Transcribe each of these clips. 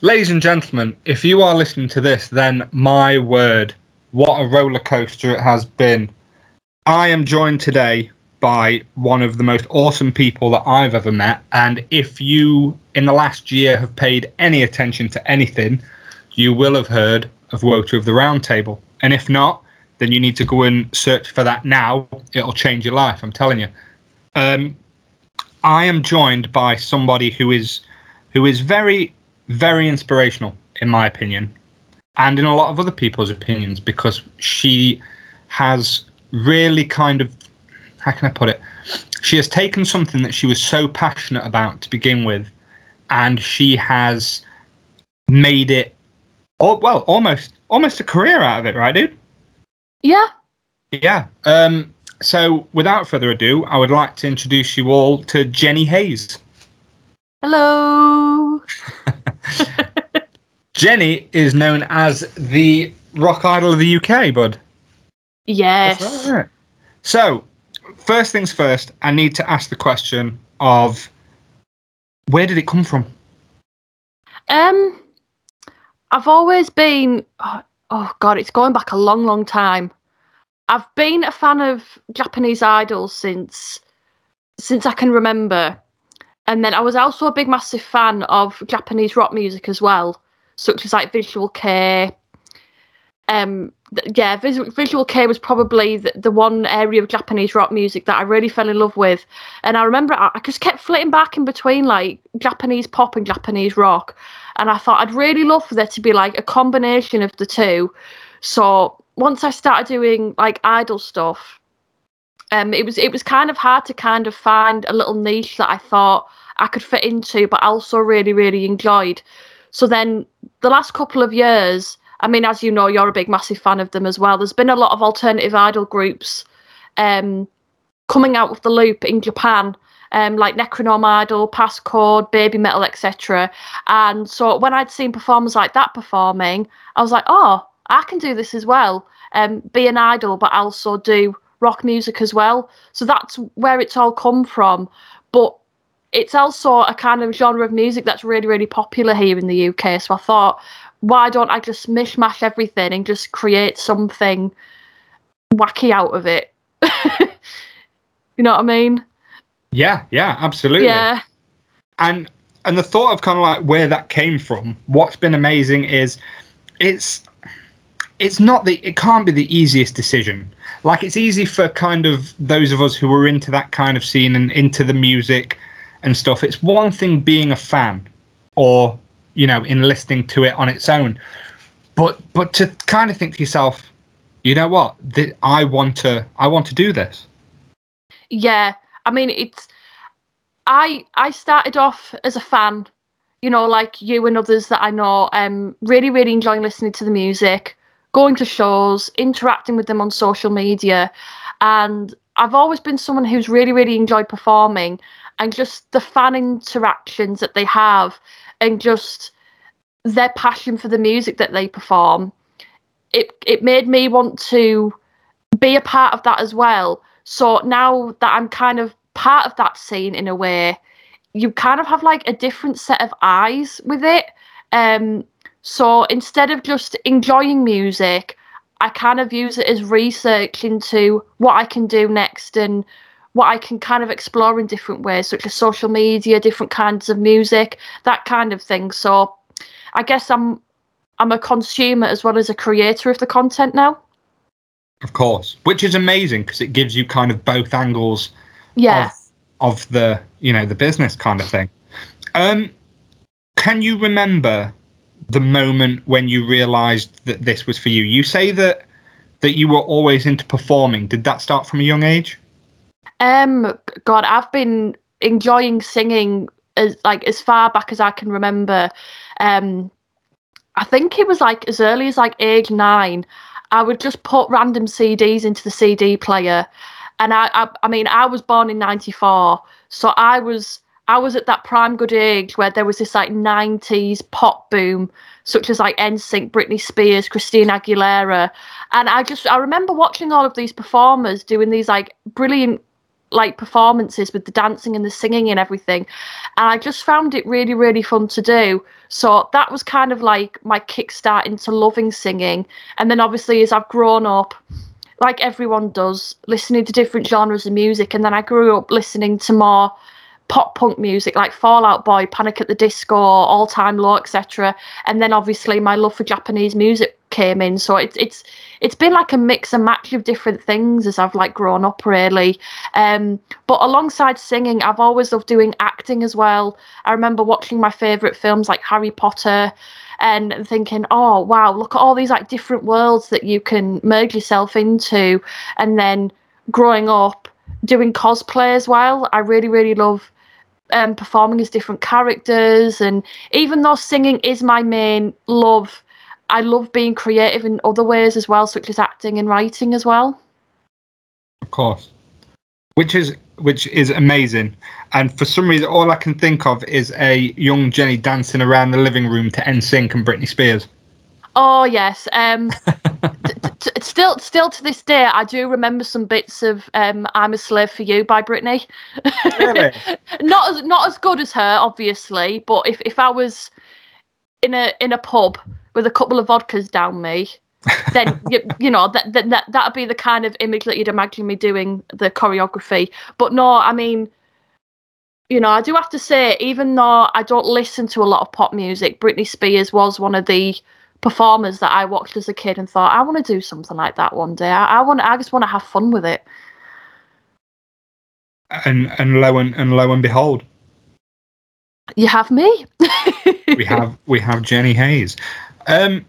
Ladies and gentlemen, if you are listening to this, then my word, what a roller coaster it has been. I am joined today by one of the most awesome people that I've ever met. And if you, in the last year, have paid any attention to anything, you will have heard of Wota of the Round Table. And if not, then you need to go and search for that now. It'll change your life, I'm telling you. Um, I am joined by somebody who is who is very very inspirational, in my opinion, and in a lot of other people's opinions, because she has really kind of, how can I put it? She has taken something that she was so passionate about to begin with, and she has made it, well, almost, almost a career out of it, right, dude? Yeah. Yeah. Um, so, without further ado, I would like to introduce you all to Jenny Hayes. Hello. Jenny is known as the rock idol of the UK, bud. Yes. Right. So, first things first, I need to ask the question of where did it come from? Um, I've always been. Oh, oh God, it's going back a long, long time. I've been a fan of Japanese idols since since I can remember. And then I was also a big, massive fan of Japanese rock music as well, such as like Visual Kei. Um, th- yeah, Visual, Visual Kei was probably the, the one area of Japanese rock music that I really fell in love with. And I remember I, I just kept flitting back in between like Japanese pop and Japanese rock. And I thought I'd really love for there to be like a combination of the two. So once I started doing like idol stuff, um, it was it was kind of hard to kind of find a little niche that I thought I could fit into, but also really really enjoyed. So then the last couple of years, I mean, as you know, you're a big massive fan of them as well. There's been a lot of alternative idol groups um, coming out of the loop in Japan. Um, like Necronomidol, Passcode, Baby Metal, etc. And so when I'd seen performers like that performing, I was like, oh, I can do this as well. Um, be an idol, but also do rock music as well. So that's where it's all come from. But it's also a kind of genre of music that's really, really popular here in the UK. So I thought, why don't I just mishmash everything and just create something wacky out of it? you know what I mean? Yeah, yeah, absolutely. Yeah. And and the thought of kind of like where that came from, what's been amazing is it's it's not the it can't be the easiest decision. Like it's easy for kind of those of us who are into that kind of scene and into the music and stuff. It's one thing being a fan or you know enlisting to it on its own, but but to kind of think to yourself, you know what, Th- I want to I want to do this. Yeah. I mean, it's I I started off as a fan, you know, like you and others that I know, um, really, really enjoying listening to the music, going to shows, interacting with them on social media. And I've always been someone who's really, really enjoyed performing and just the fan interactions that they have and just their passion for the music that they perform. It it made me want to be a part of that as well. So now that I'm kind of part of that scene in a way, you kind of have like a different set of eyes with it. Um, so instead of just enjoying music, I kind of use it as research into what I can do next and what I can kind of explore in different ways, such as social media, different kinds of music, that kind of thing. So I guess I'm I'm a consumer as well as a creator of the content now. Of course, which is amazing because it gives you kind of both angles Yeah. of, of the you know the business kind of thing. Um, can you remember the moment when you realised that this was for you? You say that that you were always into performing. Did that start from a young age? Um, God, I've been enjoying singing as like as far back as I can remember. Um, I think it was like as early as like age nine. I would just put random CDs into the CD player, and I, I, I mean, I was born in '94, so I was, I was at that prime good age where there was this like '90s pop boom, such as like NSYNC, Britney Spears, Christina Aguilera, and I just, I remember watching all of these performers doing these like brilliant like performances with the dancing and the singing and everything. And i just found it really really fun to do. So that was kind of like my kickstart into loving singing. And then obviously as i've grown up like everyone does listening to different genres of music. And then i grew up listening to more pop punk music like Fall Out Boy, Panic at the Disco, All Time Low, etc. And then obviously my love for Japanese music came in. So it's it's it's been like a mix and match of different things as I've like grown up really. Um, but alongside singing, I've always loved doing acting as well. I remember watching my favourite films like Harry Potter and thinking, oh wow, look at all these like different worlds that you can merge yourself into. And then growing up doing cosplay as well. I really, really love um, performing as different characters. And even though singing is my main love, I love being creative in other ways as well, such as acting and writing as well. Of course, which is which is amazing. And for some reason, all I can think of is a young Jenny dancing around the living room to NSYNC and Britney Spears. Oh yes. Um, t- still, still to this day, I do remember some bits of um, "I'm a Slave for You" by Britney. Really? not as not as good as her, obviously, but if, if I was in a in a pub with a couple of vodkas down me, then you, you know that that that that'd be the kind of image that you'd imagine me doing the choreography. But no, I mean. You know, I do have to say, even though I don't listen to a lot of pop music, Britney Spears was one of the performers that I watched as a kid and thought, I want to do something like that one day. I, I want, I just want to have fun with it. And and lo and, and lo and behold, You have me. we have we have Jenny Hayes. Um,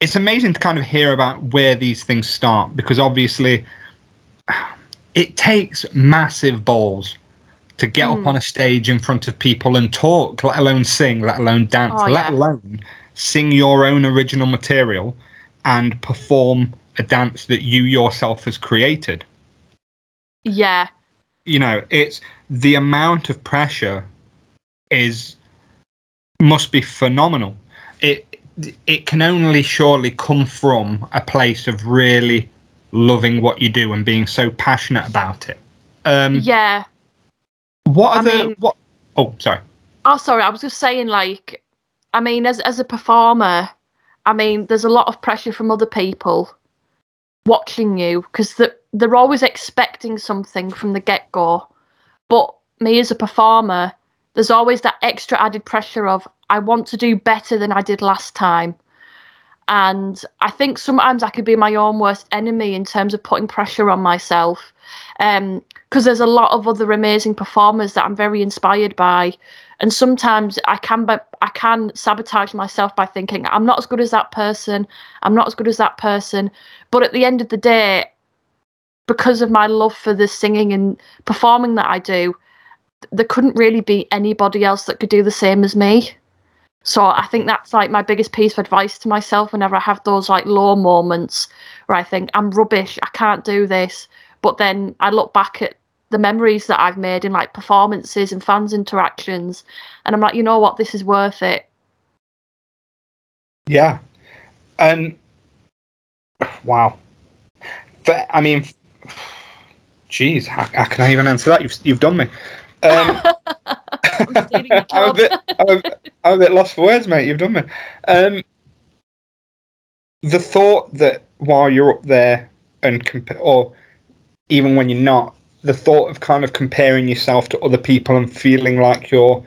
it's amazing to kind of hear about where these things start because obviously it takes massive balls to get up Mm. on a stage in front of people and talk, let alone sing, let alone dance, Oh, let yeah. alone sing your own original material and perform a dance that you yourself has created. yeah, You know, it's the amount of pressure is must be phenomenal. It it can only surely come from a place of really loving what you do and being so passionate about it. Um, yeah. What are I the mean- what? Oh, sorry. Oh, sorry. I was just saying, like, I mean, as as a performer, I mean, there's a lot of pressure from other people watching you because the, they're always expecting something from the get go. But me as a performer, there's always that extra added pressure of I want to do better than I did last time. And I think sometimes I could be my own worst enemy in terms of putting pressure on myself. Um, because there's a lot of other amazing performers that I'm very inspired by and sometimes I can but I can sabotage myself by thinking I'm not as good as that person, I'm not as good as that person. But at the end of the day, because of my love for the singing and performing that I do, there couldn't really be anybody else that could do the same as me. So I think that's like my biggest piece of advice to myself whenever I have those like low moments where I think I'm rubbish, I can't do this. But then I look back at the memories that I've made in like performances and fans interactions, and I'm like, you know what, this is worth it. Yeah, and wow. But, I mean, geez, how, how can I even answer that? You've you've done me. Um, I'm I'm a bit, I'm a, I'm a bit lost for words, mate. You've done me. Um, the thought that while you're up there and comp- or even when you're not, the thought of kind of comparing yourself to other people and feeling like you're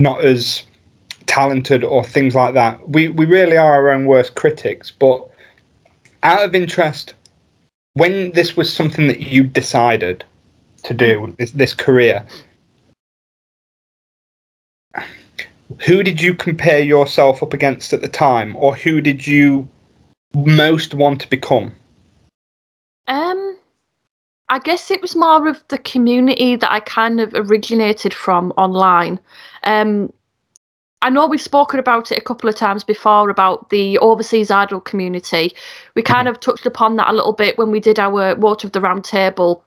not as talented or things like that. We we really are our own worst critics. But out of interest, when this was something that you decided to do, this, this career, who did you compare yourself up against at the time, or who did you most want to become? Um, I guess it was more of the community that I kind of originated from online. Um, I know we've spoken about it a couple of times before about the overseas idol community. We kind of touched upon that a little bit when we did our Wota of the Round Table.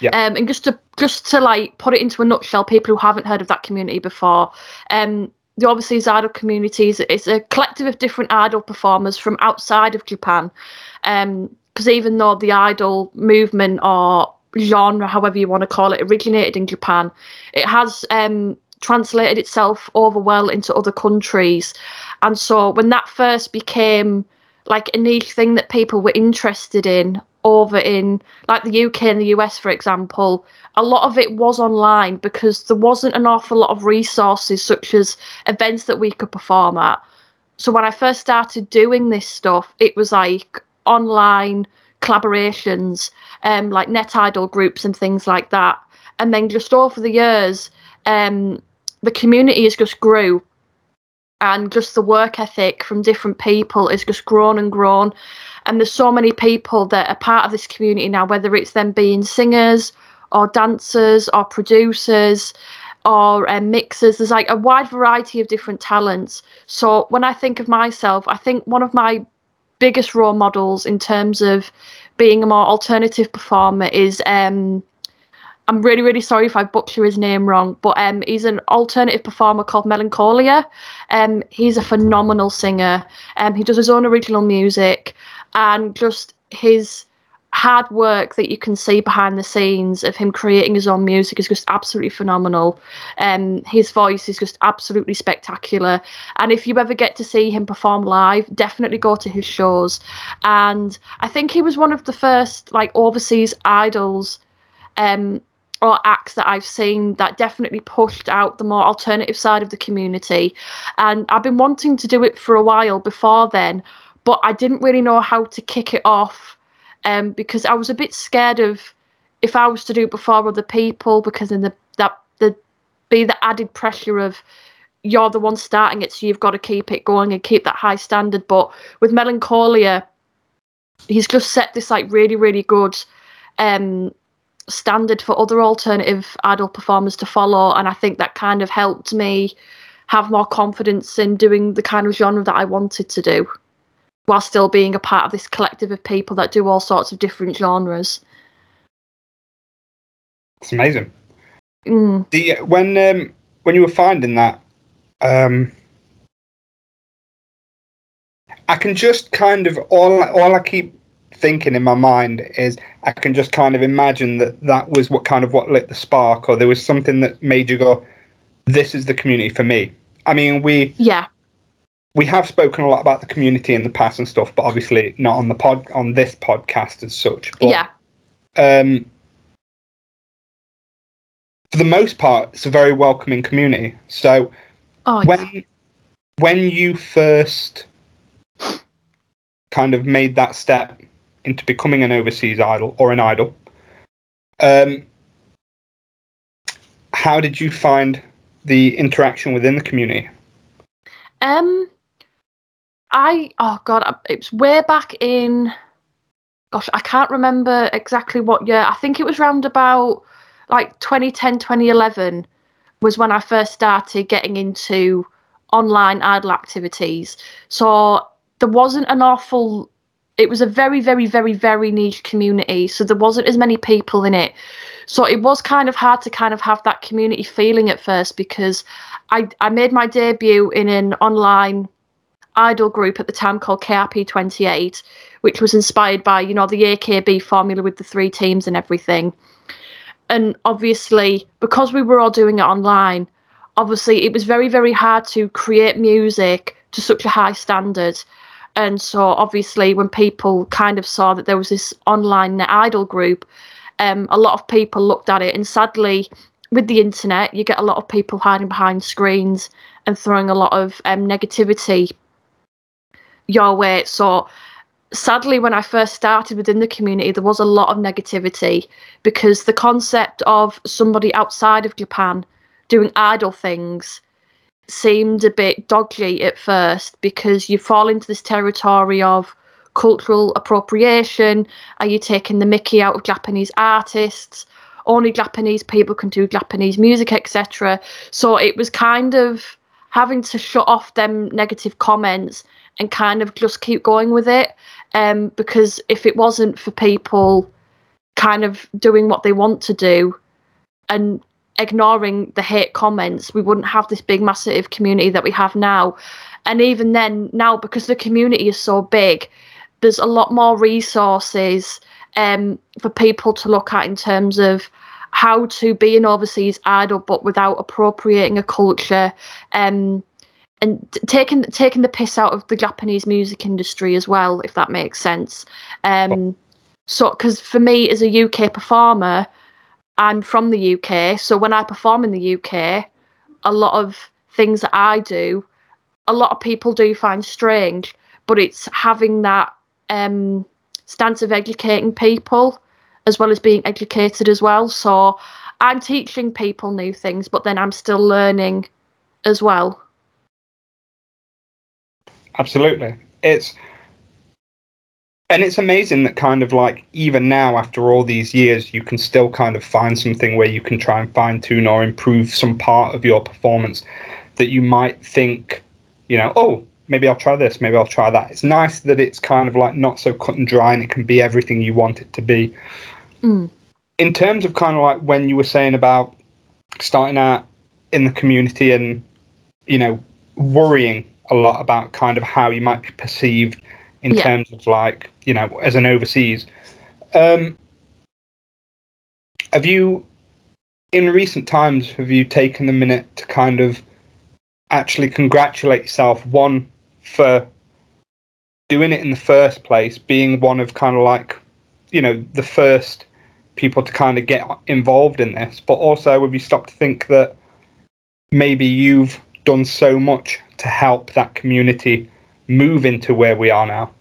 Yeah. Um, and just to just to like put it into a nutshell, people who haven't heard of that community before, um, the overseas idol community is it's a collective of different idol performers from outside of Japan. Um, because even though the idol movement or genre, however you want to call it, originated in Japan. It has um, translated itself over well into other countries. And so when that first became like a niche thing that people were interested in over in like the UK and the US, for example, a lot of it was online because there wasn't an awful lot of resources such as events that we could perform at. So when I first started doing this stuff, it was like online collaborations, um, like net idol groups and things like that. And then just over the years, um, the community has just grew. And just the work ethic from different people has just grown and grown. And there's so many people that are part of this community now whether it's them being singers or dancers or producers or um, mixers. There's like a wide variety of different talents. So when i think of myself i think one of my biggest role models in terms of being a more alternative performer is um, I'm really, really sorry if I butcher his name wrong, but um, he's an alternative performer called Melancholia. Um, he's a phenomenal singer. Um, he does his own original music, and just his hard work that you can see behind the scenes of him creating his own music is just absolutely phenomenal. Um, his voice is just absolutely spectacular. And if you ever get to see him perform live, definitely go to his shows. And I think he was one of the first like overseas idols um, or acts that I've seen that definitely pushed out the more alternative side of the community. And I've been wanting to do it for a while before then, but I didn't really know how to kick it off um, because I was a bit scared of if I was to do it before other people because then the that the be the added pressure of you're the one starting it, so you've got to keep it going and keep that high standard. But with Melancholia, he's just set this like really, really good um standard for other alternative idol performers to follow and i think that kind of helped me have more confidence in doing the kind of genre that i wanted to do while still being a part of this collective of people that do all sorts of different genres it's amazing mm. the when um when you were finding that um i can just kind of all all i keep thinking in my mind is I can just kind of imagine that that was what kind of what lit the spark, or there was something that made you go, "This is the community for me." I mean, we yeah we have spoken a lot about the community in the past and stuff, but obviously not on the pod on this podcast as such. But, yeah. Um, for the most part, it's a very welcoming community. So oh, when yeah. when you first kind of made that step into becoming an overseas idol or an idol. Um, how did you find the interaction within the community? Um, I oh god, uh, it was way back in. Gosh, I can't remember exactly what year. I think it was round about like 2010, 2011 was when I first started getting into online idol activities. So there wasn't an awful it was a very, very, very, very niche community. So there wasn't as many people in it. So it was kind of hard to kind of have that community feeling at first because I, I made my debut in an online idol group at the time called KRP28, which was inspired by, you know, the AKB formula with the three teams and everything. And obviously, because we were all doing it online, obviously it was very, very hard to create music to such a high standard and so obviously when people kind of saw that there was this online idol group um, a lot of people looked at it and sadly with the internet you get a lot of people hiding behind screens and throwing a lot of um, negativity your way so sadly when i first started within the community there was a lot of negativity because the concept of somebody outside of japan doing idol things seemed a bit dodgy at first because you fall into this territory of cultural appropriation. Are you taking the mickey out of Japanese artists? Only Japanese people can do Japanese music, etc. So it was kind of having to shut off them negative comments and kind of just keep going with it. Um, because if it wasn't for people kind of doing what they want to do and ignoring the hate comments, we wouldn't have this big, massive community that we have now. And even then, now because the community is so big, there's a lot more resources um, for people to look at in terms of how to be an overseas idol but without appropriating a culture um, and taking taking the piss out of the Japanese music industry as well, if that makes sense. Um, so, because for me as a UK performer, I'm from the UK, so when I perform in the UK, a lot of things that I do, a lot of people do find strange, but it's having that um, stance of educating people as well as being educated as well. So I'm teaching people new things, but then I'm still learning as well. Absolutely. It's and it's amazing that kind of like even now after all these years you can still kind of find something where you can try and fine tune or improve some part of your performance that you might think, you know, oh, maybe I'll try this, maybe I'll try that. It's nice that it's kind of like not so cut and dry and it can be everything you want it to be. Mm. In terms of kind of like when you were saying about starting out in the community and, you know, worrying a lot about kind of how you might be perceived in Yeah. terms of like you know as an overseas. Um, have you, in recent times, have you taken a minute to kind of actually congratulate yourself one for doing it in the first place, being one of kind of like you know the first people to kind of get involved in this, but also have you stopped to think that maybe you've done so much to help that community move into where we are now.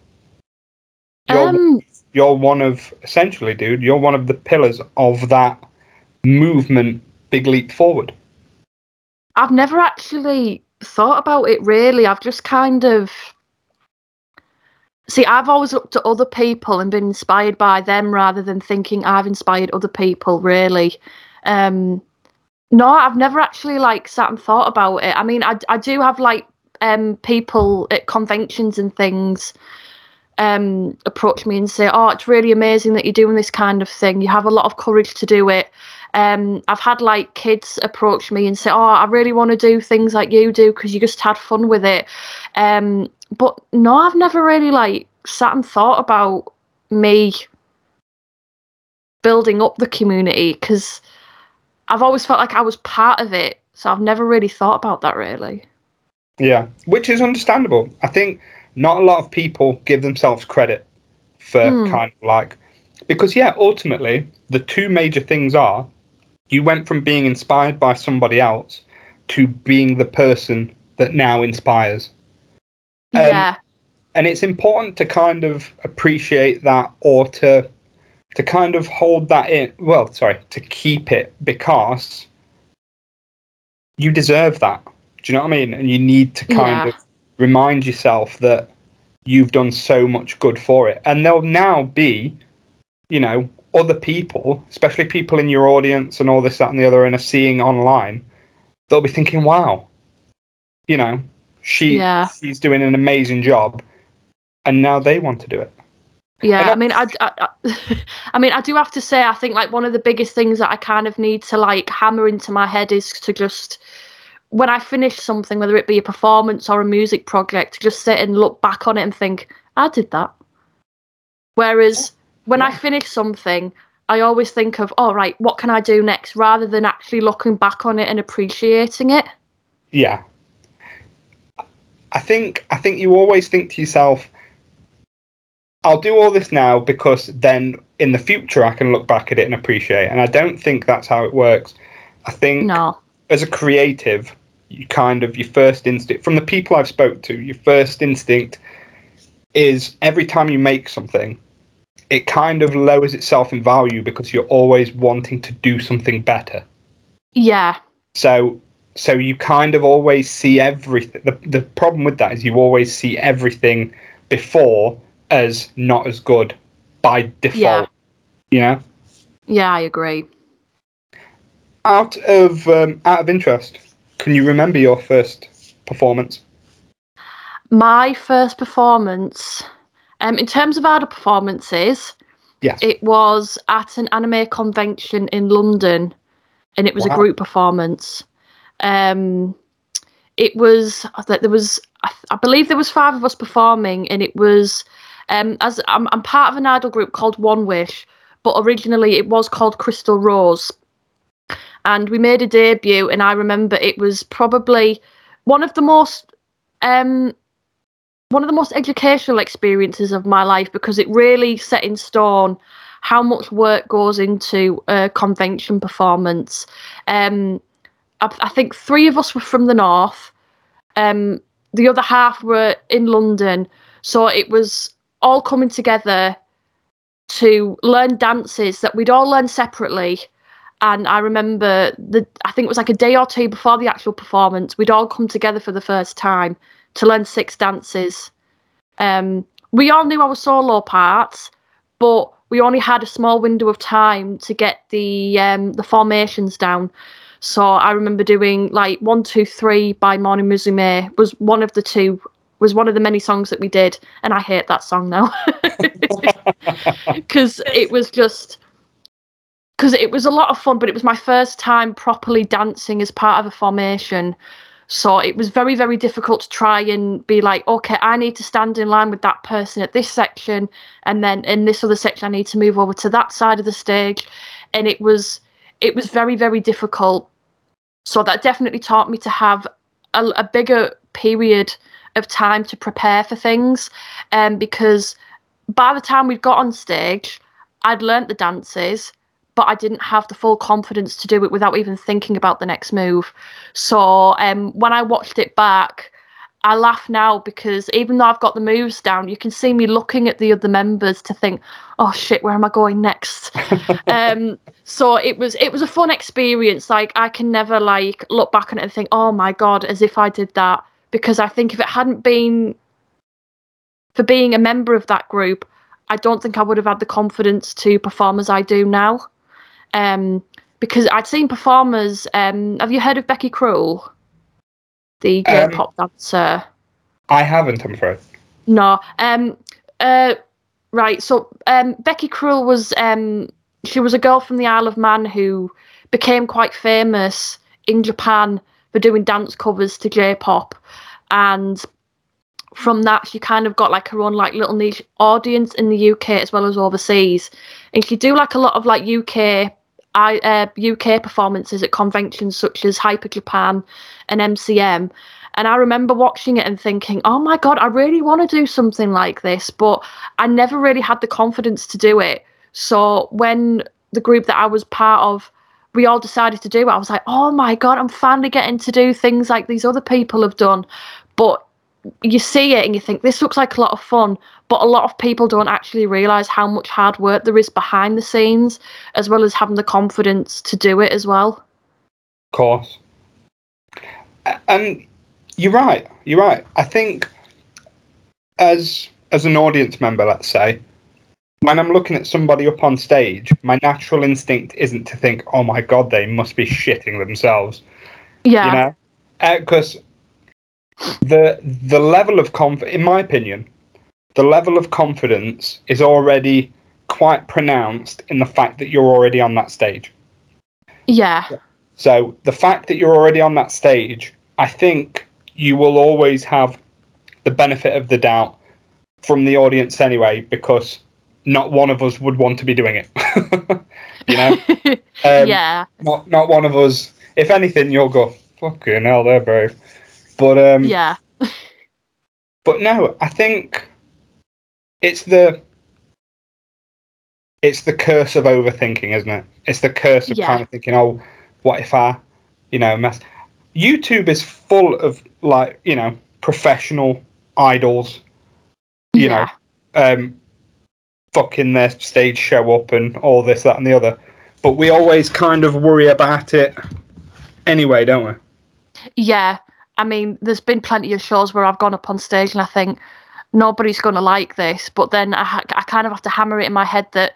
You're, Um, you're one of essentially, dude. You're one of the pillars of that movement. Big leap forward. I've never actually thought about it really. I've just kind of see. I've always looked at other people and been inspired by them rather than thinking I've inspired other people. Really, um, no, I've never actually like sat and thought about it. I mean, I I do have like um people at conventions and things um approach me and say, "Oh, it's really amazing that you're doing this kind of thing. You have a lot of courage to do it." um, I've had like kids approach me and say, "Oh, I really want to do things like you do because you just had fun with it." Um, but no, I've never really like sat and thought about me building up the community because I've always felt like I was part of it. So I've never really thought about that really. Yeah, which is understandable. I think not a lot of people give themselves credit for Hmm. kind of like because yeah, ultimately the two major things are you went from being inspired by somebody else to being the person that now inspires. Um, yeah, and it's important to kind of appreciate that or to to kind of hold that in well sorry to keep it because you deserve that do you know what i mean and you need to kind Yeah. of remind yourself that you've done so much good for it and there'll now be you know other people especially people in your audience and all this that and the other and are seeing online they'll be thinking wow you know she Yeah. she's doing an amazing job and now they want to do it Yeah, I mean, I, I, I- I mean, I do have to say, I think like one of the biggest things that I kind of need to like hammer into my head is to just when I finish something, whether it be a performance or a music project, to just sit and look back on it and think, I did that. Whereas when I finish something, I always think of, all right, what can I do next, rather than actually looking back on it and appreciating it. Yeah. I think I think you always think to yourself, I'll do all this now because then in the future I can look back at it and appreciate. And I don't think that's how it works. I think No. as a creative, you kind of your first instinct from the people I've spoke to, your first instinct is every time you make something, it kind of lowers itself in value because you're always wanting to do something better. Yeah. So so you kind of always see everything. The the problem with that is you always see everything before as not as good by default. Yeah. You know, Yeah, I agree. out of um, out of interest, can you remember your first performance? My first performance, um, in terms of other performances, Yes. it was at an anime convention in London, and it was Wow. a group performance. Um, it was that there was, I, I believe there was five of us performing, and it was Um, as I'm, I'm part of an idol group called One Wish, but originally it was called Crystal Rose. And we made a debut, and I remember it was probably one of the most um, one of the most educational experiences of my life because it really set in stone how much work goes into a convention performance. Um, I, I think three of us were from the north. Um, the other half were in London, so it was all coming together to learn dances that we'd all learn separately. And I remember the I think it was like a day or two before the actual performance, we'd all come together for the first time to learn six dances. Um, we all knew our solo parts, but we only had a small window of time to get the um, the formations down. So I remember doing like one, two, three by Morning Musume was one of the two was one of the many songs that we did, and I hate that song now because it was just because it was a lot of fun, but it was my first time properly dancing as part of a formation. So it was very, very difficult to try and be like, okay, I need to stand in line with that person at this section, and then in this other section, I need to move over to that side of the stage. And it was, it was very, very difficult. So that definitely taught me to have a, a bigger period of time to prepare for things, um, because by the time we'd got on stage, I'd learnt the dances but I didn't have the full confidence to do it without even thinking about the next move. So um, when I watched it back, I laugh now because even though I've got the moves down, you can see me looking at the other members to think, "Oh shit, where am I going next?" um, so it was it was a fun experience. Like I can never like look back on it and think, "Oh my god," as if I did that. Because I think if it hadn't been for being a member of that group, I don't think I would have had the confidence to perform as I do now um, because I'd seen performers. Um, have you heard of Becky Cruel, the Um, J-pop dancer? I haven't, I'm afraid. No. Um. Uh. Right. So, um, Becky Cruel was um. She was a girl from the Isle of Man who became quite famous in Japan for doing dance covers to J-pop, and from that she kind of got like her own like little niche audience in the UK as well as overseas, and she do like a lot of like UK I, uh, UK performances at conventions such as Hyper Japan and MCM. And I remember watching it and thinking, oh my God, I really want to do something like this, but I never really had the confidence to do it. So when the group that I was part of, we all decided to do it, I was like, oh my God, I'm finally getting to do things like these other people have done. But you see it and you think this looks like a lot of fun, but a lot of people don't actually realize how much hard work there is behind the scenes, as well as having the confidence to do it as well. Of course. And you're right. You're right. I think as as an audience member, let's say, when I'm looking at somebody up on stage, my natural instinct isn't to think, "Oh my god, they must be shitting themselves," Yeah, you know, uh, because the the level of conf, in my opinion, the level of confidence is already quite pronounced in the fact that you're already on that stage. yeah, So the fact that you're already on that stage, I think you will always have the benefit of the doubt from the audience anyway, because not one of us would want to be doing it. you know, Um, yeah, not not one of us. If anything, you'll go fucking hell, they're brave. But um, yeah, but no, I think it's the it's the curse of overthinking, isn't it? It's the curse of Yeah. kind of thinking, oh, what if I, you know, mess. YouTube is full of like you know professional idols, you yeah, know, um, fucking their stage show up and all this, that, and the other. But we always kind of worry about it anyway, don't we? yeah. I mean, there's been plenty of shows where I've gone up on stage and I think nobody's going to like this, but then I, ha- I kind of have to hammer it in my head that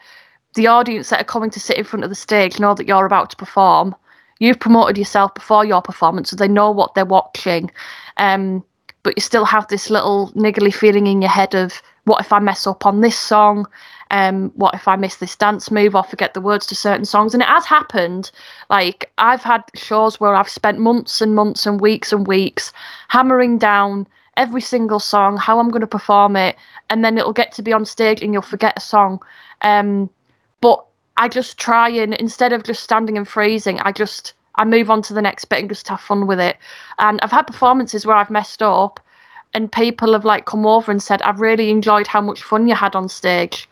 the audience that are coming to sit in front of the stage know that you're about to perform. You've promoted yourself before your performance, so they know what they're watching. Um, but you still have this little niggly feeling in your head of what if I mess up on this song? Um, what if I miss this dance move or forget the words to certain songs? And it has happened. Like I've had shows where I've spent months and months and weeks and weeks hammering down every single song, how I'm going to perform it, and then it'll get to be on stage and you'll forget a song. Um, but I just try and instead of just standing and freezing, I just I move on to the next bit and just have fun with it. And I've had performances where I've messed up, and people have like come over and said, "I've really enjoyed how much fun you had on stage."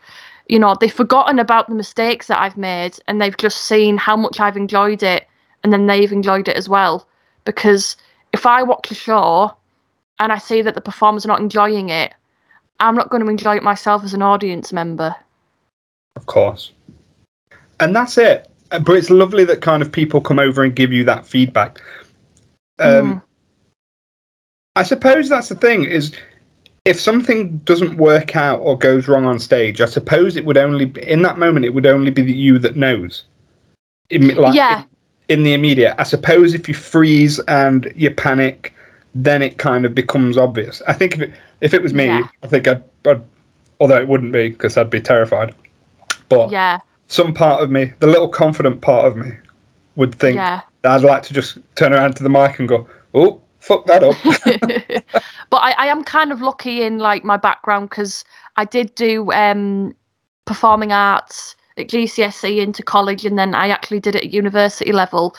You know, they've forgotten about the mistakes that I've made, and they've just seen how much I've enjoyed it, and then they've enjoyed it as well. Because if I watch a show and I see that the performers are not enjoying it, I'm not going to enjoy it myself as an audience member. Of course. And that's it. But it's lovely that kind of people come over and give you that feedback. Um, Mm. I suppose that's the thing is if something doesn't work out or goes wrong on stage, I suppose it would only be, in that moment it would only be the you that knows. In, like, Yeah. in the immediate. I suppose if you freeze and you panic, then it kind of becomes obvious. I think if it, if it was me, Yeah. I think I'd, I'd, although it wouldn't be because I'd be terrified. But Yeah, some part of me, the little confident part of me, would think yeah. that I'd like to just turn around to the mic and go, "Oh, fuck that up." but I, I am kind of lucky in like my background because I did do um, performing arts at GCSE into college, and then I actually did it at university level.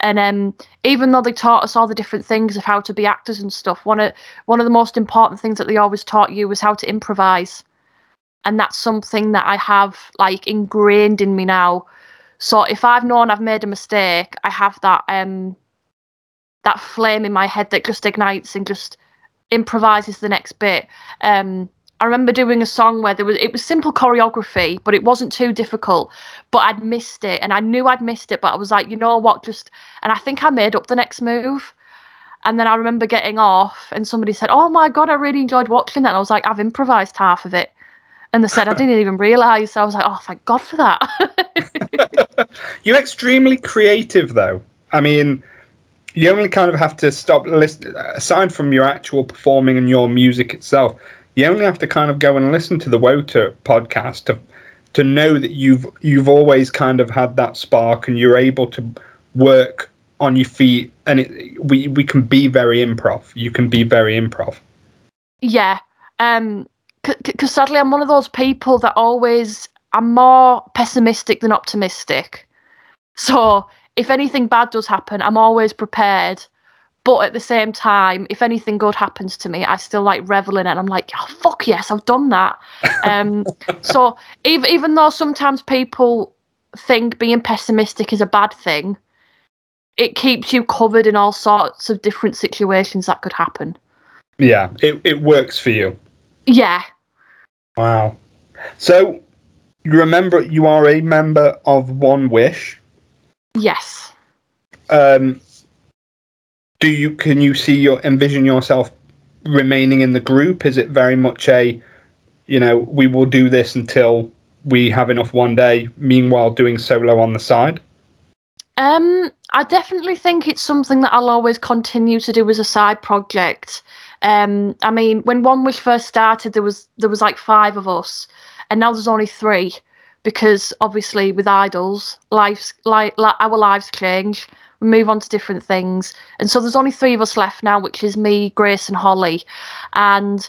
And um, even though they taught us all the different things of how to be actors and stuff, one of one of the most important things that they always taught you was how to improvise, and that's something that I have like ingrained in me now. So if I've known I've made a mistake, I have that um, that flame in my head that just ignites and just improvises the next bit. Um, I remember doing a song where there was it was simple choreography, but it wasn't too difficult. But I'd missed it, and I knew I'd missed it. But I was like, you know what, just and I think I made up the next move. And then I remember getting off, and somebody said, "Oh my god, I really enjoyed watching that." And I was like, "I've improvised half of it." And they said, "I didn't even realise." So I was like, "Oh, thank God for that." You're extremely creative, though. I mean, you only kind of have to stop listen. Aside from your actual performing and your music itself, you only have to kind of go and listen to the Wota podcast to to know that you've you've always kind of had that spark and you're able to work on your feet. And it, we we can be very improv. You can be very improv. Yeah. Um because sadly I'm one of those people that always I'm more pessimistic than optimistic. So if anything bad does happen, I'm always prepared. But at the same time, if anything good happens to me, I still like revel in it. And I'm like, oh fuck yes, I've done that. Um, so even even though sometimes people think being pessimistic is a bad thing, it keeps you covered in all sorts of different situations that could happen. Yeah, it it works for you. Yeah, Wow. So you remember you are a member of One Wish. Yes. Um, do you can you see your envision yourself remaining in the group? Is it very much a, you know, we will do this until we have enough one day. Meanwhile, doing solo on the side. Um, I definitely think it's something that I'll always continue to do as a side project. Um, I mean, when One Wish first started, there was there was like five of us, and now there's only three, because obviously with idols, lives like li- our lives change. We move on to different things, and so there's only three of us left now, which is me, Grace, and Holly, and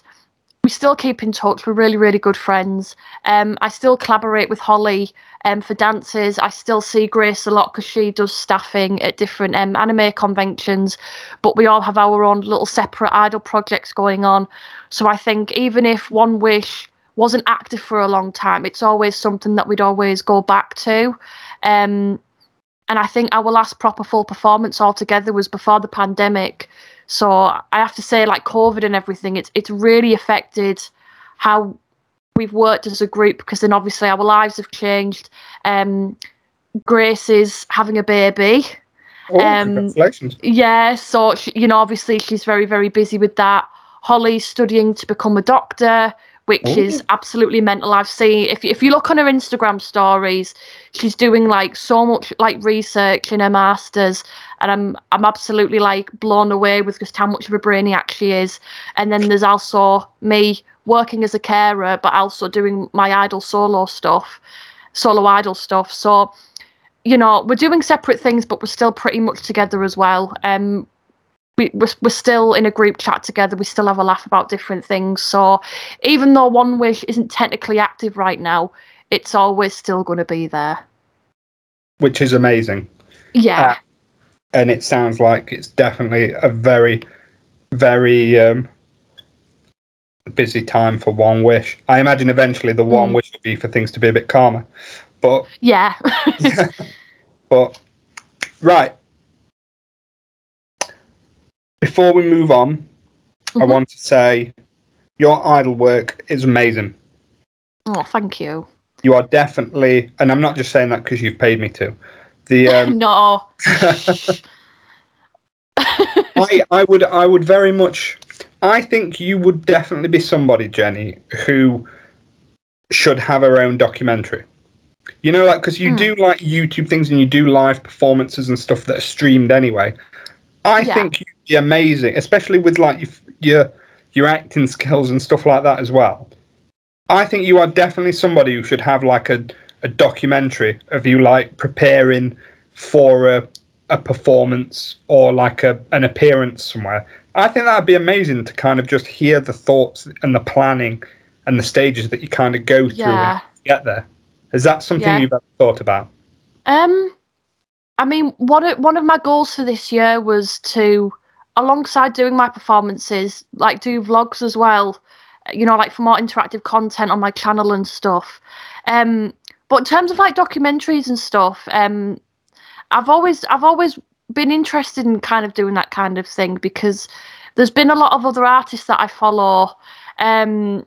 we still keep in touch. We're really, really good friends. Um, I still collaborate with Holly um, for dances. I still see Grace a lot because she does staffing at different um, anime conventions. But we all have our own little separate idol projects going on. So I think even if One Wish wasn't active for a long time, it's always something that we'd always go back to. Um, and I think our last proper full performance altogether was before the pandemic. So I have to say, like COVID and everything, it's it's really affected how we've worked as a group because then obviously our lives have changed. Um, Grace is having a baby. Oh, Um, congratulations! Yeah, so she, you know, obviously she's very, very busy with that. Holly's studying to become a doctor, which Oh. is absolutely mental. I've seen if you- if you look on her Instagram stories, she's doing like so much like research in her masters, and I'm I'm absolutely like blown away with just how much of a brainiac she is. And then there's also me working as a carer, but also doing my idol solo stuff, solo idol stuff. So you know, we're doing separate things, but we're still pretty much together as well. Um, we, we're, we're still in a group chat together. We still have a laugh about different things. So even though One Wish isn't technically active right now, it's always still going to be there. which is amazing. Yeah. and it sounds like it's definitely a very, very um, busy time for One Wish. I imagine eventually the One Mm. Wish will be for things to be a bit calmer, but yeah. but right. Before we move on, I Mhm. want to say your idol work is amazing. oh, thank you. You are definitely, and I'm not just saying that because you've paid me to. The um, no. I, I would I would very much I think you would definitely be somebody, Jenny, who should have her own documentary. You know, like because you Hmm. do like YouTube things and you do live performances and stuff that are streamed anyway. I Yeah. think you'd be amazing, especially with like your your acting skills and stuff like that as well. I think you are definitely somebody who should have like a a documentary of you like preparing for a a performance or like a an appearance somewhere. I think that'd be amazing to kind of just hear the thoughts and the planning and the stages that you kind of go through Yeah. and get there. Is that something Yeah. you've ever thought about? Um, I mean, one of one of my goals for this year was to, alongside doing my performances, like do vlogs as well. You know, like for more interactive content on my channel and stuff. Um, but in terms of like documentaries and stuff, um, I've always I've always been interested in kind of doing that kind of thing because there's been a lot of other artists that I follow. Um,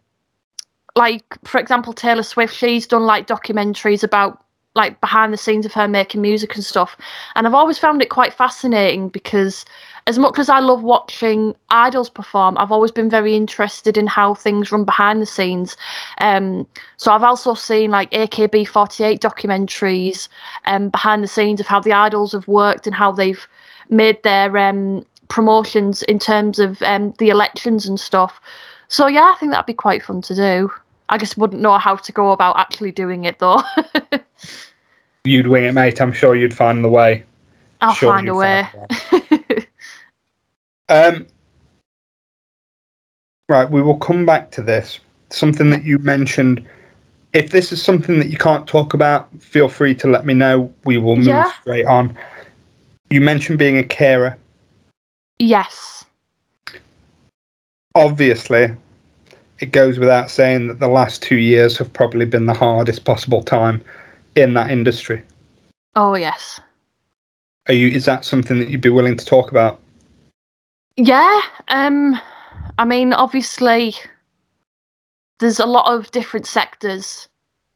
like for example, Taylor Swift. She's done like documentaries about like behind the scenes of her making music and stuff. And I've always found it quite fascinating because as much as I love watching idols perform, I've always been very interested in how things run behind the scenes. Um, so I've also seen like AKB48 documentaries um, behind the scenes of how the idols have worked and how they've made their um, promotions in terms of um, the elections and stuff. So yeah, I think that'd be quite fun to do. I just wouldn't know how to go about actually doing it though. You'd wing it, mate. I'm sure you'd find the way. I'll Sure find a way. the Um, right, we will come back to this. Something that you mentioned. If this is something that you can't talk about, feel free to let me know. We will move Yeah. straight on. You mentioned being a carer. yes. Obviously, it goes without saying that the last two years have probably been the hardest possible time in that industry. Oh yes. Are you? Is that something that you'd be willing to talk about? Yeah. Um I mean obviously there's a lot of different sectors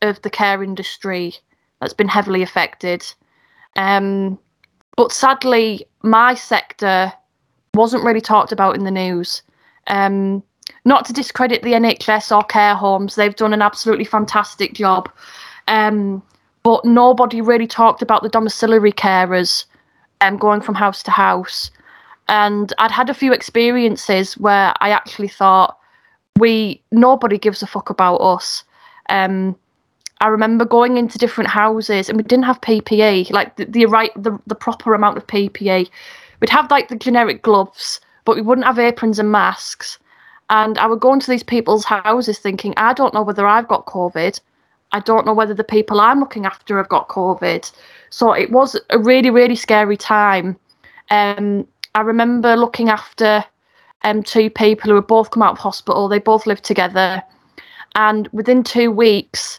of the care industry that's been heavily affected. Um but sadly my sector wasn't really talked about in the news. Um not to discredit the NHS or care homes, they've done an absolutely fantastic job. Um but nobody really talked about the domiciliary carers um, going from house to house. And I'd had a few experiences where I actually thought, we nobody gives a fuck about us. Um, I remember going into different houses and we didn't have PPE, like the, the right the, the proper amount of PPE. We'd have like the generic gloves, but we wouldn't have aprons and masks. And I would go into these people's houses thinking, I don't know whether I've got COVID. I don't know whether the people I'm looking after have got COVID. So it was a really, really scary time. Um, I remember looking after um, two people who had both come out of hospital. They both lived together. And within two weeks,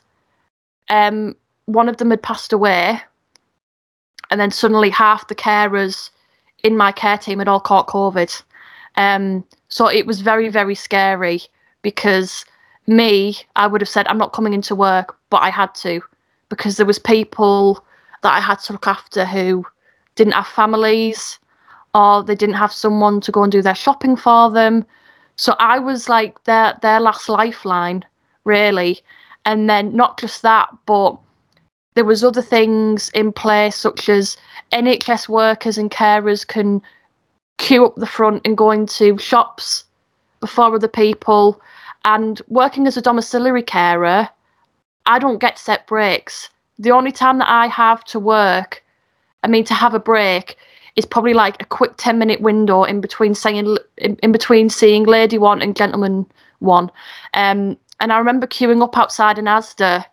um, one of them had passed away. And then suddenly half the carers in my care team had all caught COVID. Um, so it was very, very scary because me, I would have said, I'm not coming into work, but I had to because there was people that I had to look after who didn't have families or they didn't have someone to go and do their shopping for them. So I was like their their last lifeline, really. And then not just that, but there was other things in place such as NHS workers and carers can queue up the front and going to shops before other people. And working as a domiciliary carer, I don't get set breaks. The only time that I have to work, I mean, to have a break, is probably like a quick 10 minute window in between saying in, in between seeing lady one and gentleman one um and i remember queuing up outside an asda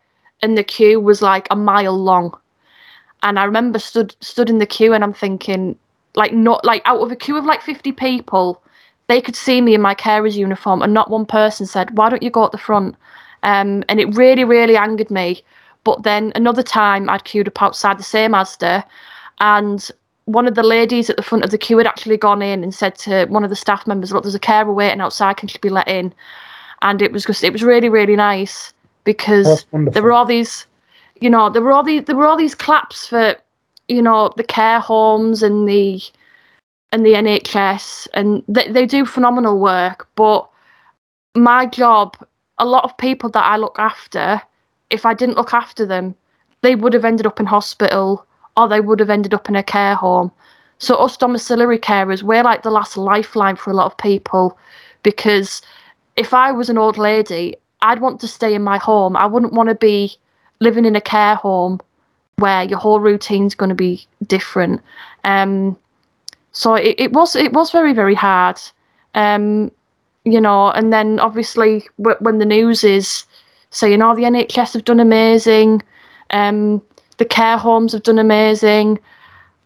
and the queue was like a mile long and i remember stood stood in the queue and i'm thinking like not like out of a queue of like 50 people they could see me in my carer's uniform and not one person said why don't you go at the front um and it really really angered me but then another time I'd queued up outside the same Asda, and one of the ladies at the front of the queue had actually gone in and said to one of the staff members, "Look, there's a carer waiting outside. Can she be let in?" And it was just, it was really, really nice because there were all these, you know, there were all these, there were all these claps for, you know, the care homes and the, and the NHS, and they they do phenomenal work. But my job, a lot of people that I look after if I didn't look after them, they would have ended up in hospital or they would have ended up in a care home. So us domiciliary carers, we're like the last lifeline for a lot of people because if I was an old lady, I'd want to stay in my home. I wouldn't want to be living in a care home where your whole routine's going to be different. Um, so it, it was it was very very hard, um, you know. And then obviously w- when the news is saying, "Oh, the NHS have done amazing, um, the care homes have done amazing,"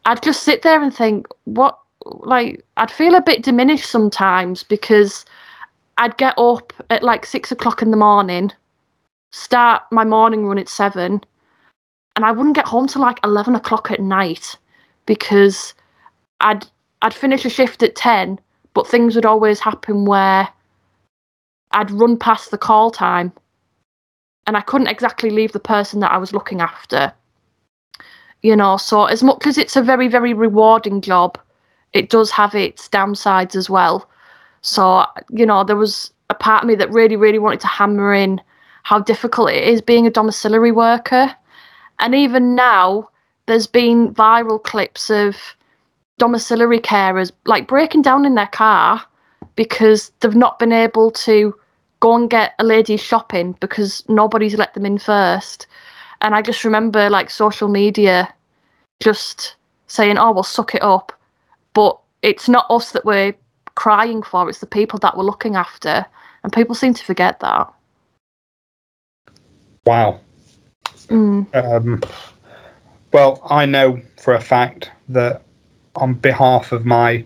I'd just sit there and think, "What?" Like, I'd feel a bit diminished sometimes because I'd get up at like six o'clock in the morning, start my morning run at seven, and I wouldn't get home till like eleven o'clock at night because I'd I'd finish a shift at ten, but things would always happen where I'd run past the call time and I couldn't exactly leave the person that I was looking after. You know, so as much as it's a very, very rewarding job, it does have its downsides as well. So, you know, there was a part of me that really, really wanted to hammer in how difficult it is being a domiciliary worker. And even now, there's been viral clips of domiciliary carers like breaking down in their car because they've not been able to go and get a lady shopping because nobody's let them in first. And I just remember like social media just saying, oh, well, suck it up. But it's not us that we're crying for, it's the people that we're looking after. And people seem to forget that. Wow. Mm. Um, well, I know for a fact that on behalf of my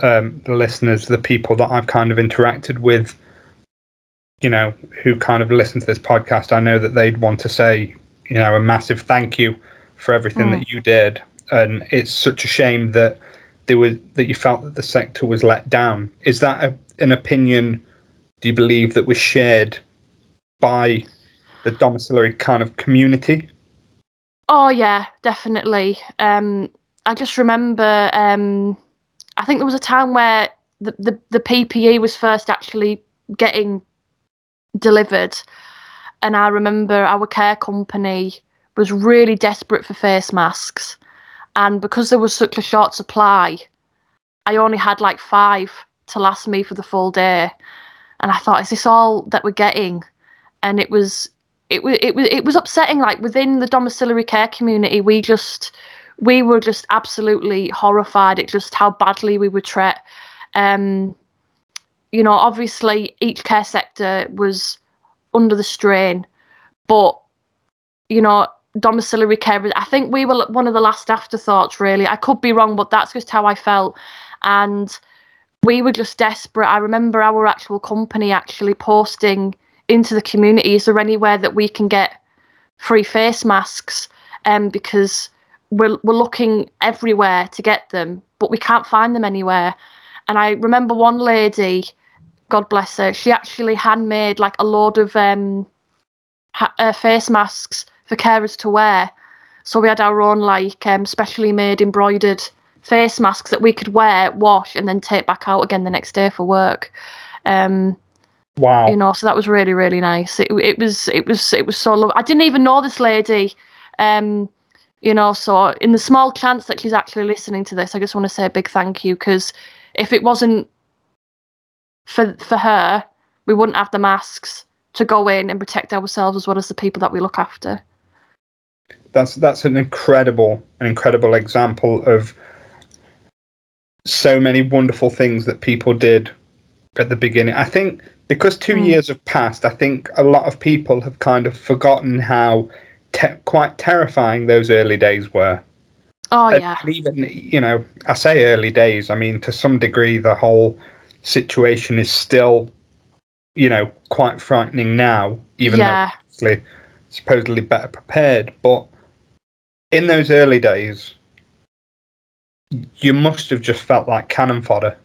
um, the listeners, the people that I've kind of interacted with you know, who kind of listen to this podcast, I know that they'd want to say, you know, a massive thank you for everything mm. that you did. And it's such a shame that there was that you felt that the sector was let down. Is that a, an opinion? Do you believe that was shared by the domiciliary kind of community? Oh yeah, definitely. Um, I just remember. Um, I think there was a time where the, the, the PPE was first actually getting delivered. And I remember our care company was really desperate for face masks. And because there was such a short supply, I only had like five to last me for the full day. And I thought, is this all that we're getting? And it was it was it was it was upsetting like within the domiciliary care community we just we were just absolutely horrified at just how badly we were treated um you know, obviously each care sector was under the strain, but you know, domiciliary care. I think we were one of the last afterthoughts. Really, I could be wrong, but that's just how I felt, and we were just desperate. I remember our actual company actually posting into the community: is there anywhere that we can get free face masks? Um, because we're we're looking everywhere to get them, but we can't find them anywhere. And I remember one lady God bless her, she actually handmade like a load of um, ha- uh, face masks for carers to wear. So we had our own like um, specially made embroidered face masks that we could wear, wash, and then take back out again the next day for work. Um, wow! You know, so that was really really nice. It, it was it was it was so lovely. I didn't even know this lady. Um, you know, so in the small chance that she's actually listening to this, I just want to say a big thank you because if it wasn't for for her, we wouldn't have the masks to go in and protect ourselves as well as the people that we look after. That's that's an incredible an incredible example of so many wonderful things that people did at the beginning. I think because two Mm. years have passed, I think a lot of people have kind of forgotten how te- quite terrifying those early days were. Oh And yeah. even you know, I say early days. I mean, to some degree, the whole situation is still, you know, quite frightening now. Even yeah. though obviously supposedly better prepared, but in those early days, you must have just felt like cannon fodder.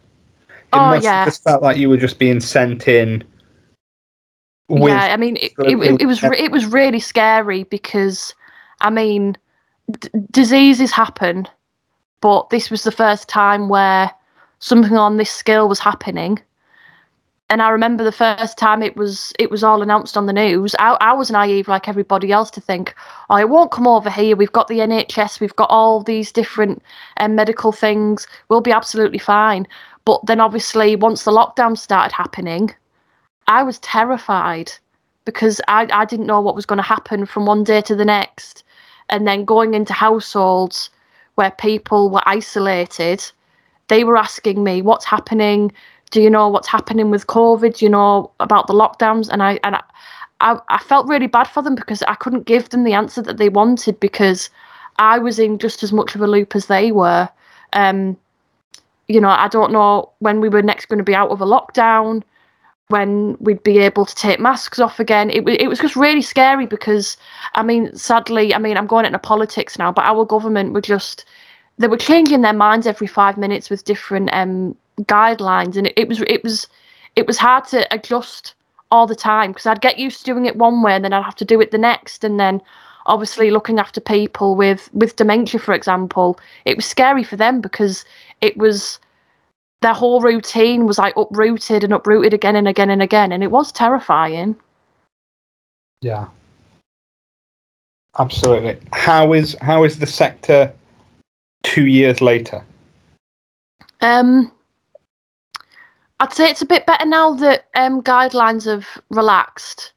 It Oh, must yeah. just felt like you were just being sent in. With, yeah, I mean, it, it, it, it- was it was really scary because, I mean, d- diseases happen, but this was the first time where something on this scale was happening. And I remember the first time it was it was all announced on the news. I, I was naive like everybody else to think, oh, it won't come over here. We've got the NHS. We've got all these different um, medical things. We'll be absolutely fine. But then obviously once the lockdown started happening, I was terrified because I, I didn't know what was going to happen from one day to the next. And then going into households where people were isolated, they were asking me, What's happening? Do you know what's happening with COVID? Do you know about the lockdowns? And I and I, I, I felt really bad for them because I couldn't give them the answer that they wanted because I was in just as much of a loop as they were. Um, you know, I don't know when we were next going to be out of a lockdown when we'd be able to take masks off again. It, it was just really scary because, I mean, sadly, I mean, I'm going into politics now, but our government were just, they were changing their minds every five minutes with different um, guidelines. And it, it was, it was, it was hard to adjust all the time because I'd get used to doing it one way and then I'd have to do it the next. And then obviously looking after people with, with dementia, for example, it was scary for them because it was, their whole routine was like uprooted and uprooted again and again and again, and it was terrifying. Yeah. Absolutely. How is how is the sector two years later? Um, I'd say it's a bit better now that um, guidelines have relaxed,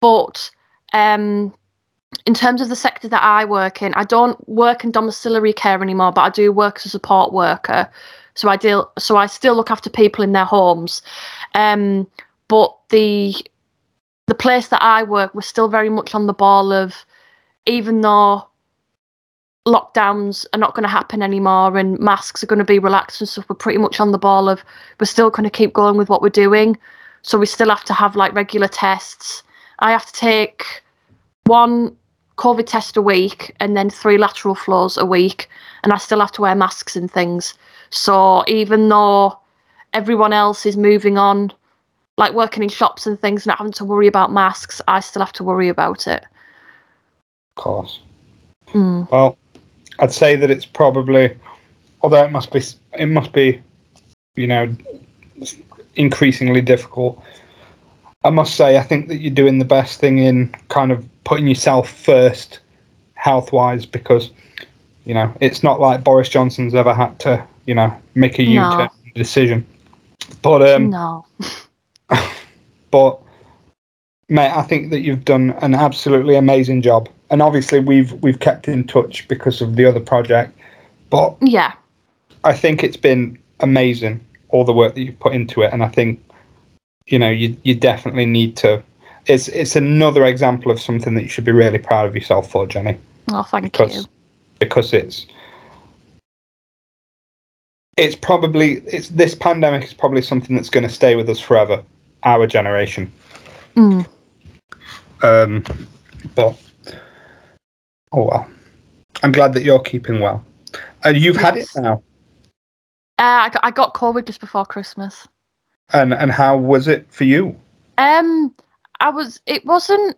but um, in terms of the sector that I work in, I don't work in domiciliary care anymore, but I do work as a support worker. So I deal, so I still look after people in their homes. Um, but the the place that I work, we're still very much on the ball of, even though lockdowns are not going to happen anymore and masks are going to be relaxed and stuff, we're pretty much on the ball of we're still going to keep going with what we're doing. So we still have to have like regular tests. I have to take one COVID test a week and then three lateral flows a week, and I still have to wear masks and things. So even though everyone else is moving on, like working in shops and things, not having to worry about masks, I still have to worry about it. Of course. Mm. Well, I'd say that it's probably, although it must be, it must be, you know, increasingly difficult. I must say, I think that you're doing the best thing in kind of putting yourself first, health wise, because, you know, it's not like Boris Johnson's ever had to, you know, make a U No. turn decision. But um, no. but mate, I think that you've done an absolutely amazing job. And obviously, we've we've kept in touch because of the other project. But Yeah. I think it's been amazing all the work that you've put into it, and I think you know you you definitely need to. It's it's another example of something that you should be really proud of yourself for, Jenny, Oh, thank you. because because it's it's probably it's this pandemic is probably something that's going to stay with us forever, our generation. Mm. Um, but oh well, I'm glad that you're keeping well. And you've had it now. Uh, I, got, I got COVID just before Christmas. And and how was it for you? Um, I was. It wasn't.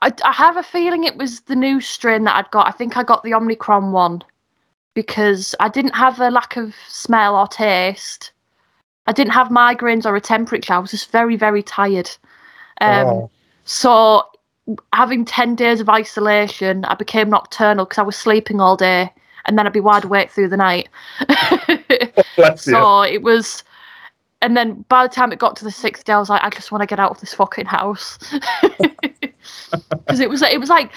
I, I have a feeling it was the new strain that I'd got. I think I got the Omicron one because I didn't have a lack of smell or taste. I didn't have migraines or a temperature. I was just very, very tired. Um, Oh, So, having 10 days of isolation, I became nocturnal because I was sleeping all day and then I'd be wide awake through the night. so, it was. And then by the time it got to the sixth day, I was like, I just want to get out of this fucking house. Because it was, it was like,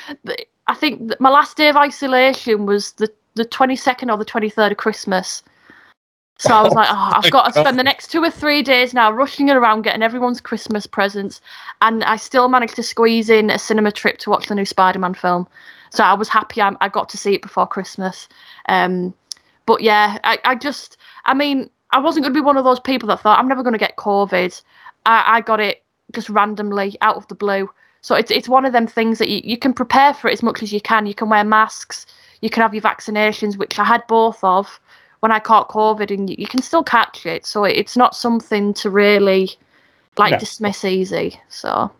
I think my last day of isolation was the, the 22nd or the 23rd of Christmas. So I was like, oh, I've got to spend the next two or three days now rushing around getting everyone's Christmas presents. And I still managed to squeeze in a cinema trip to watch the new Spider Man film. So I was happy I, I got to see it before Christmas. Um, but yeah, I, I just, I mean, I wasn't going to be one of those people that thought I'm never going to get COVID. I, I got it just randomly out of the blue. So it's it's one of them things that you, you can prepare for it as much as you can. You can wear masks, you can have your vaccinations, which I had both of when I caught COVID, and you, you can still catch it. So it's not something to really like No. dismiss easy. So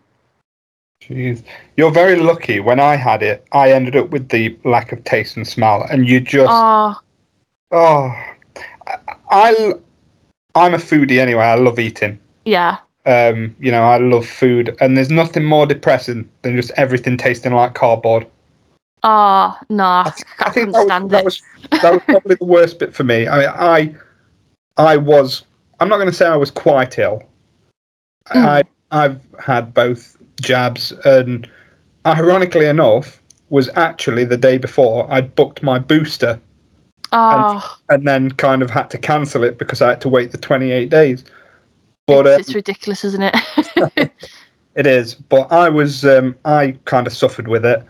Jeez. You're very lucky. When I had it, I ended up with the lack of taste and smell, and you just oh oh, I, I I'm a foodie anyway. I love eating. yeah, Um, you know, I love food, and there's nothing more depressing than just everything tasting like cardboard. oh no, I, I think couldn't that was, stand that was that was probably the worst bit for me. I mean, I I was I'm not going to say I was quite ill. Mm. I I've had both jabs, and ironically enough, was actually the day before I'd booked my booster, Oh, and then kind of had to cancel it because I had to wait the 28 days. But it's, uh, it's ridiculous, isn't it? It is, but I was um, I kind of suffered with it,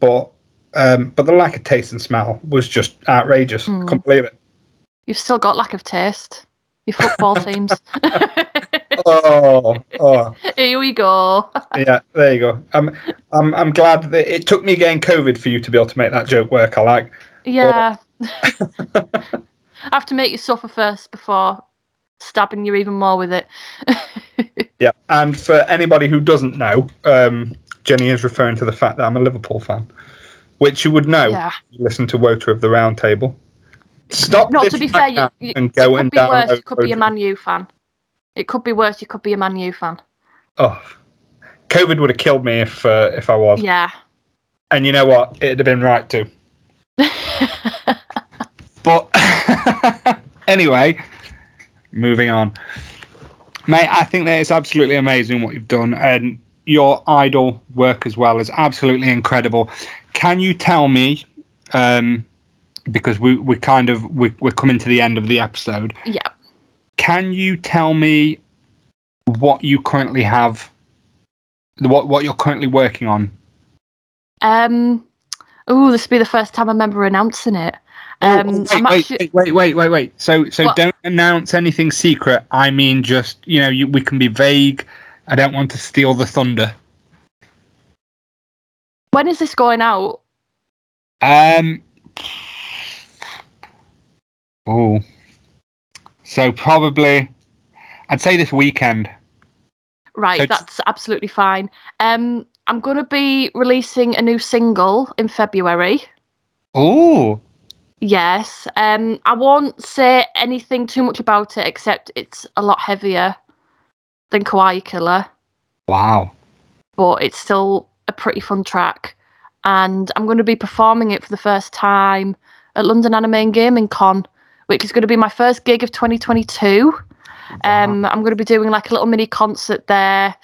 but um, but the lack of taste and smell was just outrageous. Mm. It. You've still got lack of taste. Your football teams. Oh, oh, Here we go. yeah. There you go. I'm I'm I'm glad that it took me getting COVID for you to be able to make that joke work. I like. Yeah. I have to make you suffer first before stabbing you even more with it. Yeah. And for anybody who doesn't know, um, Jenny is referring to the fact that I'm a Liverpool fan, which you would know. yeah. if you Listen to Wota of the Round Table. Stop. Not to be fair, you, you, and it could be worse. You could be a. Man U fan. It could be worse. You could be a Man U fan. Oh, COVID would have killed me if uh, if I was. Yeah. And you know what? It'd have been right too. But anyway, moving on. Mate, I think that it's absolutely amazing what you've done, and your idol work as well is absolutely incredible. Can you tell me, um, because we we kind of we, we're coming to the end of the episode, yeah. can you tell me what you currently have, what what you're currently working on? Um. Oh, this will be the first time I remember announcing it. Um, Oh, wait, wait, actually. wait, wait, wait, wait, wait. So, so What? don't announce anything secret. I mean, just you know, you, we can be vague. I don't want to steal the thunder. When is this going out? Um. Oh. So probably, I'd say this weekend. Right, So- that's absolutely fine. Um, I'm going to be releasing a new single in February. Oh. Yes. Um, I won't say anything too much about it, except it's a lot heavier than Kawaii Killer, Wow. but it's still a pretty fun track. And I'm going to be performing it for the first time at London Anime and Gaming Con, which is going to be my first gig of 2022. Um, I'm going to be doing like a little mini concert there.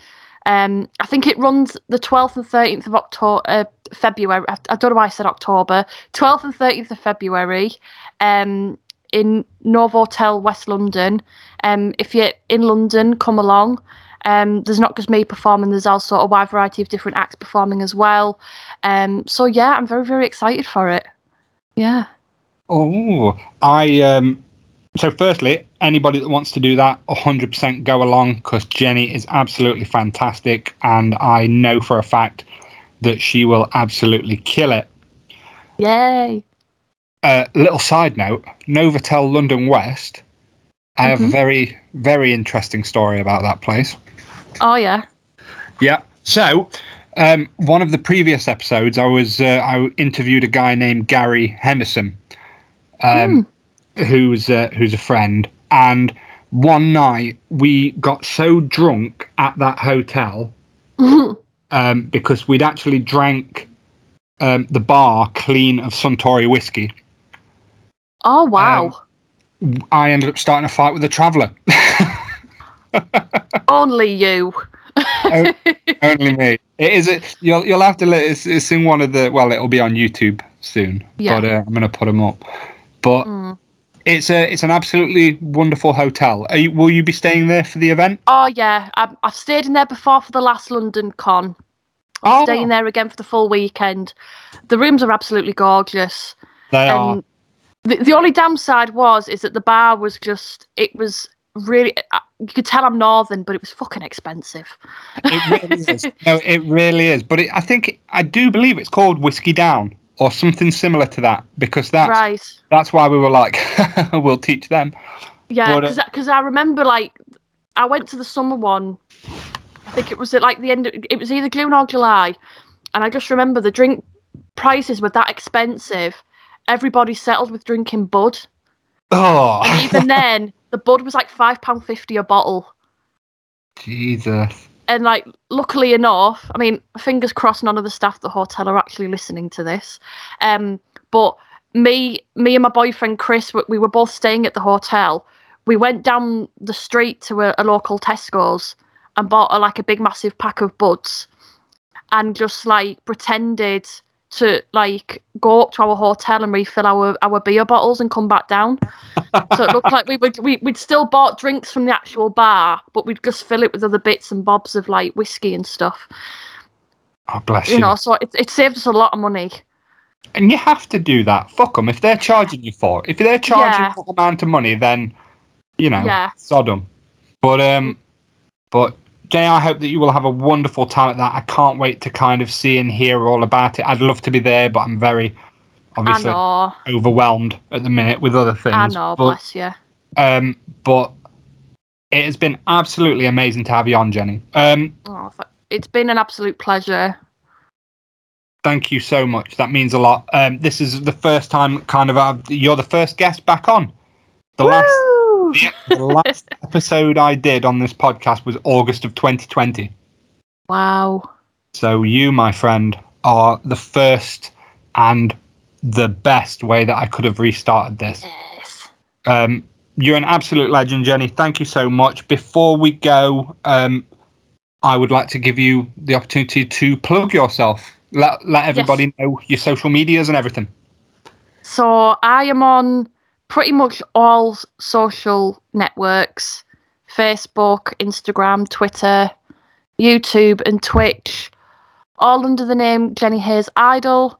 Um, I think it runs the 12th and 13th of October, uh, February. I, I don't know why I said October. 12th and 13th of February, um, in Novotel, West London. Um, if you're in London, come along. Um, there's not just me performing. There's also a wide variety of different acts performing as well. Um, so yeah, I'm very very excited for it. Yeah. Oh, I um. So, firstly, anybody that wants to do that, 100% go along because Jenny is absolutely fantastic, and I know for a fact that she will absolutely kill it. Yay. Uh, little side note: Novotel London West. I have a Mhm. very, very interesting story about that place. Oh yeah. Yeah. So, um, one of the previous episodes, I was uh, I interviewed a guy named Gary Henderson, um, who's uh, who's a friend, and one night we got so drunk at that hotel um, because we'd actually drank um, the bar clean of Suntory whiskey. oh wow. I ended up starting a fight with a traveller. Only you. Only me. It is. A, you'll you'll have to. Let, it's, it's in one of the. Well, it'll be on YouTube soon. Yeah. But uh, I'm gonna put them up. But Mm. It's a it's an absolutely wonderful hotel. Are you, will you be staying there for the event? Oh yeah, I've, I've stayed in there before for the last London con. Oh, Staying there again for the full weekend. The rooms are absolutely gorgeous. they are. And the, the only downside was is that the bar was just it was really you could tell I'm northern, but it was fucking expensive. It really is. No, it really is. But it, I think I do believe it's called Whiskey Down or something similar to that because that's right. that's why we were like, we'll teach them. Yeah, But, uh, because I remember like I went to the summer one. I think it was at like the end. Of, it was either June or July, and I just remember the drink prices were that expensive. Everybody settled with drinking Bud, Oh, and even then, the Bud was like five pound fifty a bottle. Jesus. And like, luckily enough, I mean, fingers crossed, none of the staff at the hotel are actually listening to this. Um, but me, me and my boyfriend Chris, we- we were both staying at the hotel. We went down the street to a, a local Tesco's and bought a, like a big massive pack of buds, and just like pretended to like go up to our hotel and refill our our beer bottles and come back down. so it looked like we would we, we'd still bought drinks from the actual bar, but we'd just fill it with other bits and bobs of like whiskey and stuff. Oh, bless you. You know, so it, it saved us a lot of money. And you have to do that. Fuck them. If they're charging you for it, if they're charging Yeah. that amount of money, then you know, Yeah. them. But um, but Jay, I hope that you will have a wonderful time at that. I can't wait to kind of see and hear all about it. I'd love to be there, but I'm very obviously overwhelmed at the minute with other things. I know, but bless you. um, but it has been absolutely amazing to have you on, Jenny. Um, Oh, it's been an absolute pleasure. thank you so much. That means a lot. Um, this is the first time, kind of, you're the first guest back on. The last, Woo! The, the last episode I did on this podcast was August of 2020. Wow. So you, my friend, are the first and the best way that I could have restarted this. Yes. Um, you're an absolute legend, Jenny. Thank you so much. Before we go, um, I would like to give you the opportunity to plug yourself. Let let everybody know your social medias and everything. So I am on pretty much all social networks Facebook, Instagram, Twitter, YouTube, and Twitch, all under the name Jenny Hayes Idol.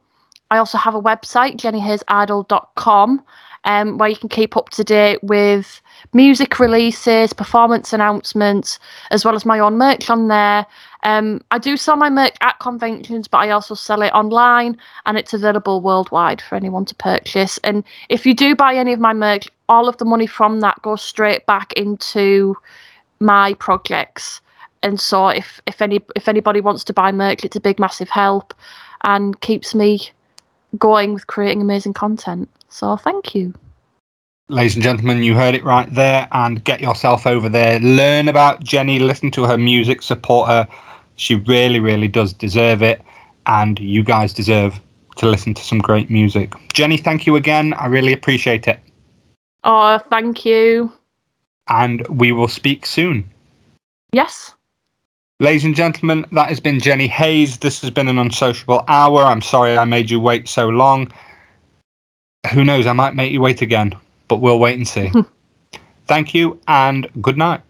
I also have a website, jennyhayesidol.com, um, where you can keep up to date with music releases, performance announcements, as well as my own merch on there. Um, I do sell my merch at conventions, but I also sell it online and it's available worldwide for anyone to purchase. And if you do buy any of my merch, all of the money from that goes straight back into my projects. And so if if any if anybody wants to buy merch, it's a big massive help and keeps me going with creating amazing content. So thank you. Ladies and gentlemen, you heard it right there. And get yourself over there. Learn about Jenny. Listen to her music. Support her. She really, really does deserve it. And you guys deserve to listen to some great music. Jenny, thank you again. I really appreciate it. Oh, thank you. And we will speak soon. Yes. Ladies and gentlemen, that has been Jenny Hayes. This has been an unsociable hour. I'm sorry I made you wait so long. Who knows? I might make you wait again, but we'll wait and see. Thank you and good night.